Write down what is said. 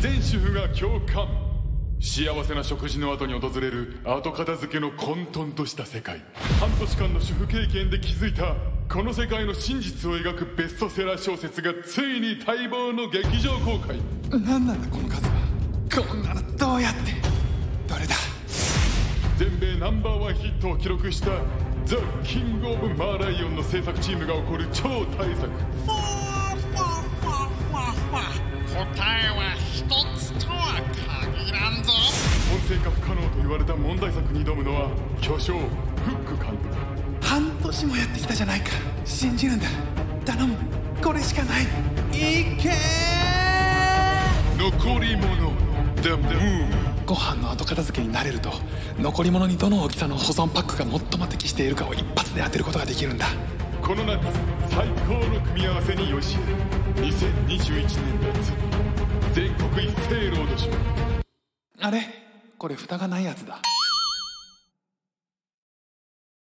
全主婦が共感。幸せな食事の後に訪れる後片付けの混沌とした世界。半年間の主婦経験で気づいたこの世界の真実を描くベストセラー小説がついに待望の劇場公開。何なんだこの数は。こんなのどうやって。どれだ。全米ナンバーワンヒットを記録した「ザ・キング・オブ・マーライオン」の制作チームが誇る超大作言われた問題作に挑むのは巨匠フック監督。半年もやってきたじゃないか。信じるんだ。頼む。これしかない。いけ残り物。The Moon ご飯の後片付けになれると残り物にどの大きさの保存パックが最も適しているかを一発で当てることができるんだ。この夏最高の組み合わせによし2021年夏全国一斉ロードショーあれこれ蓋がないやつだ。